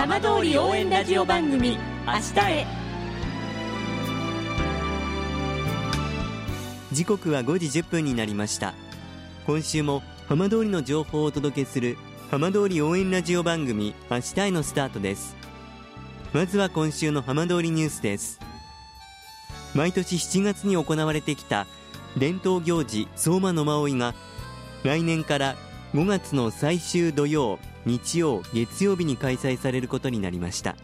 浜通り応援ラジオ番組明日へ。時刻は5時1分になりました。今週も浜通りの情報をお届けする浜通り応援ラジオ番組明日へのスタートです。まずは今週の浜通りニュースです。毎年7月に行われてきた伝統行事相馬野馬追が来年から5月の最終土曜日曜月曜日に開催されることになりました。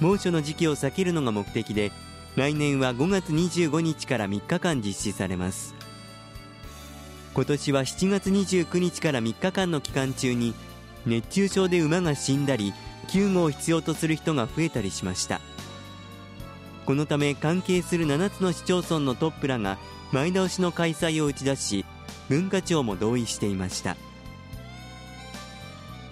猛暑の時期を避けるのが目的で来年は5月25日から3日間実施されます。今年は7月29日から3日間の期間中に熱中症で馬が死んだり救護を必要とする人が増えたりしました。このため関係する7つの市町村のトップらが前倒しの開催を打ち出し文化庁も同意していました。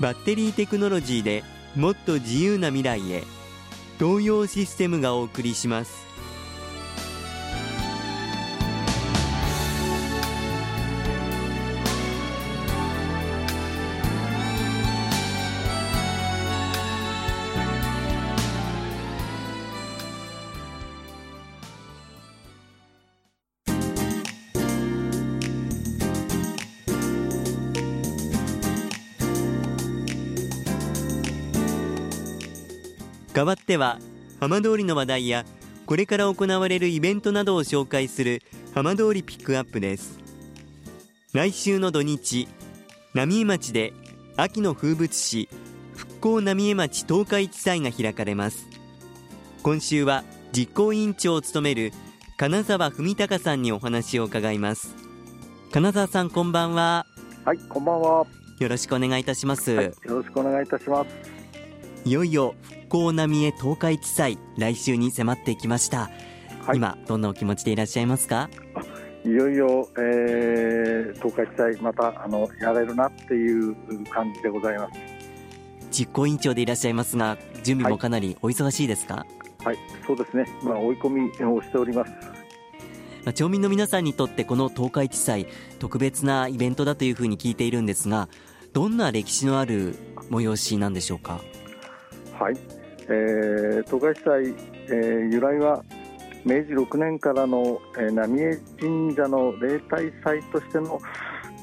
バッテリーテクノロジーでもっと自由な未来へ。東洋システムがお送りします。代わっては浜通りの話題やこれから行われるイベントなどを紹介する浜通りピックアップです。来週の土日浪江町で秋の風物詩復興浪江町東海地裁が開かれます。今週は実行委員長を務める金沢文隆さんにお話を伺います。金沢さんこんばんは。はいこんばんは。よろしくお願いいたします、はい、よろしくお願いいたしますいよいよ復興浪江東海地裁来週に迫ってきました、はい、今どんなお気持ちでいらっしゃいますか？いよいよ、えー、東海地裁またあのやれるなっていう感じでございます。実行委員長でいらっしゃいますが準備もかなりお忙しいですか、はい、はい、そうですね。まあ追い込みをしております。まあ、町民の皆さんにとってこの東海地裁特別なイベントだというふうに聞いているんですがどんな歴史のある催しなんでしょうか？はい、えー、東海地裁、えー、由来は明治6年からの、えー、浪江神社の例大祭としての、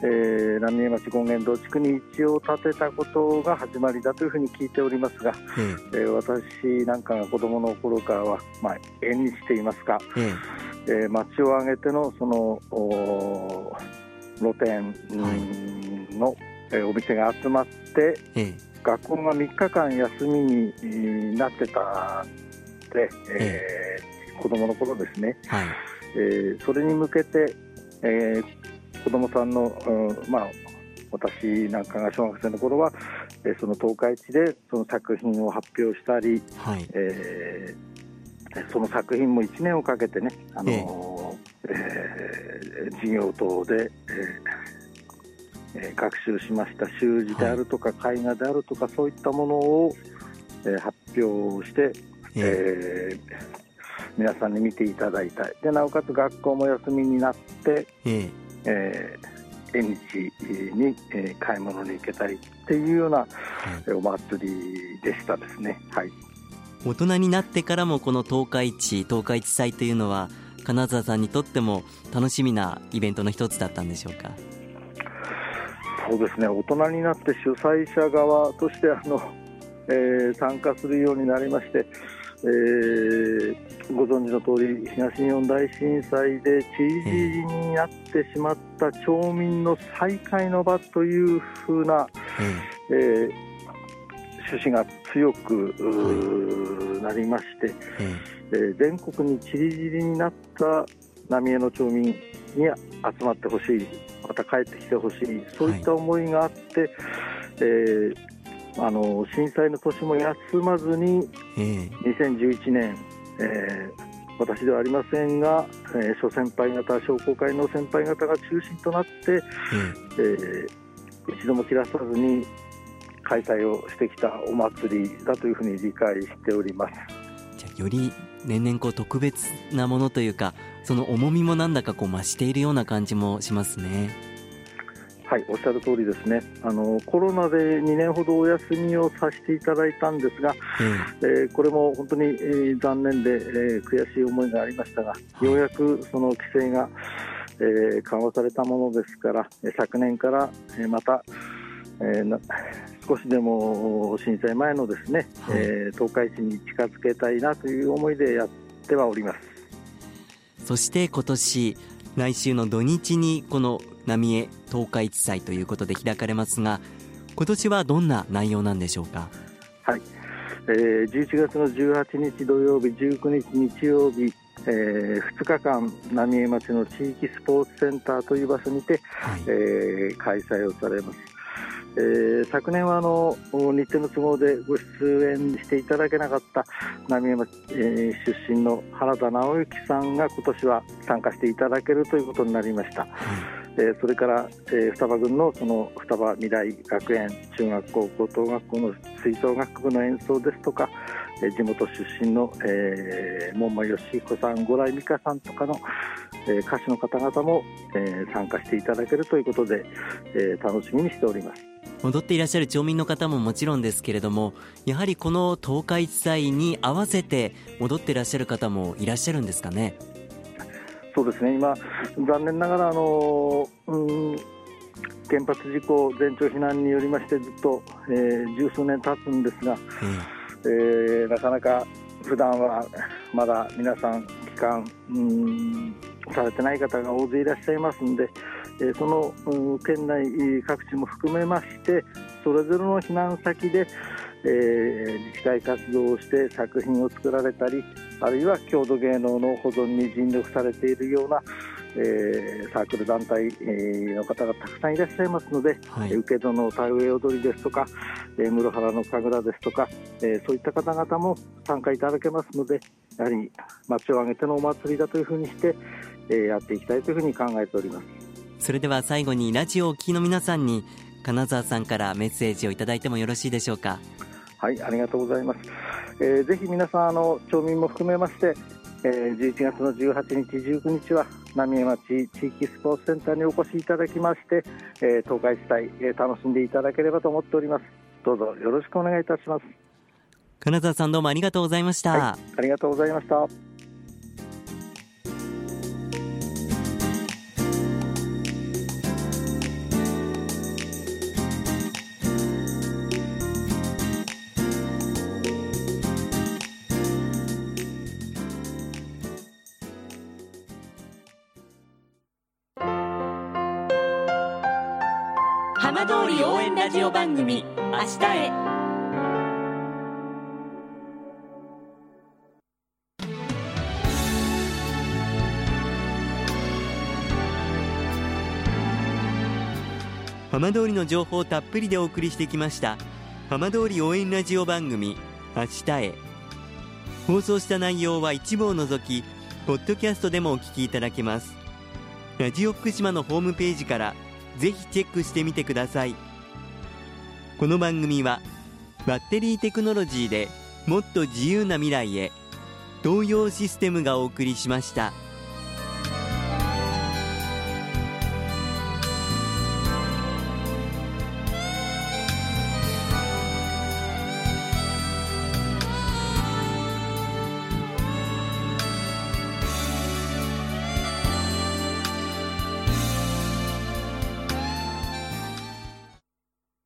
えー、浪江町権現堂地区に一応建てたことが始まりだというふうに聞いておりますが、えー、えー、私なんかが子どもの頃からは、まあ、絵にしていますか、えーえー、町を挙げてのその露店の、はい、えー、お店が集まって、えー学校が3日間休みになってたんで、えー、子どもの頃ですね、はい、えー、それに向けて、えー、子どもさんの、うん、まあ、私なんかが小学生の頃は、えー、その東海地でその作品を発表したり、はい、えー、その作品も1年をかけてね、あのえー、えー、授業等で、えーえー、学習しました。習字であるとか、はい、絵画であるとかそういったものを、えー、発表して、えー、えー、皆さんに見ていただいたい。でなおかつ学校も休みになって、えー、えー、縁日に、えー、買い物に行けたりっていうような、はい、お祭りでしたですね。はい。大人になってからもこの東海地東海地祭というのは金沢さんにとっても楽しみなイベントの一つだったんでしょうか？そうですね。大人になって主催者側としてあの、えー、参加するようになりまして、えー、ご存知の通り東日本大震災でちりぢりになってしまった町民の再会の場というふうな、えー、趣旨が強く、なりまして、えー、全国にちりぢりになった浪江の町民に集まってほしいまた帰ってきてほしい。そういった思いがあって、はい、えー、あの震災の年も休まずに、ええ。2011年、えー私ではありませんが、えー諸先輩方、商工会の先輩方が中心となって、え。えー一度も切らさずに開催をしてきたお祭りだというふうに理解しております。より年々こう特別なものというかその重みもなんだかこう増しているような感じもしますね。はい、おっしゃる通りですね。あのコロナで2年ほどお休みをさせていただいたんですが、ええーこれも本当に、えー残念で、えー悔しい思いがありましたが、ようやくその規制が、えー緩和されたものですから、えー昨年から、えーまた、えーな少しでも震災前のですね、はいえー東海市に近づけたいなという思いでやってはおります。えそして今年来週の土日にこの浪江東海地裁ということで開かれますが今年はどんな内容なんでしょうか？はい、えー11月の18日土曜日、19日日曜日、え2日間、浪江町の地域スポーツセンターという場所にて、はいえー開催をされます。えー昨年はあの日程の都合でご出演していただけなかった浪江町、えー出身の原田直之さんが今年は参加していただけるということになりました。はいえーそれから、えー双葉郡のその双葉未来学園中学校高等学校の吹奏楽部の演奏ですとか、えー地元出身の、えー、桃義彦さん、五来美香さんとかの、えー歌手の方々も、えー参加していただけるということで、えー楽しみにしております。戻っていらっしゃる町民の方ももちろんですけれどもやはりこの東海地裁に合わせて戻っていらっしゃる方もいらっしゃるんですかね？そうですね、今、残念ながら、あのうん原発事故、全町避難によりまして、ずっと、えー十数年経つんですが、ええーなかなか普段はまだ皆さん、帰還うんされてない方が大勢いらっしゃいますんで、えーその、うん県内各地も含めまして、それぞれの避難先で、えー自治会活動をして作品を作られたり、あるいは郷土芸能の保存に尽力されているような、えーサークル団体えーの方がたくさんいらっしゃいますので、はいえー請戸の田植え踊りですとか、えー室原の神楽ですとか、えーそういった方々も参加いただけますので、やはり町を挙げてのお祭りだというふうにして、えーやっていきたいというふうに考えております。それでは最後にラジオをお聞きの皆さんに金沢さんからメッセージをいただいてもよろしいでしょうか？はい、ありがとうございます。えーぜひ皆さん、あの町民も含めまして、えー11月の18日、19日は浪江町地域スポーツセンターにお越しいただきまして、えー東海地帯、えー楽しんでいただければと思っております。どうぞよろしくお願いいたします。金沢さんどうもありがとうございました。はい、ありがとうございました。浜通り応援ラジオ番組「明日へ」浜通りの情報をたっぷりでお送りしてきました浜通り応援ラジオ番組明日へ。放送した内容は一部を除きポッドキャストでもお聞きいただけます。ラジオ福島のホームページからぜひチェックしてみてくださいこの番組はバッテリーテクノロジーでもっと自由な未来へ東洋システムがお送りしました。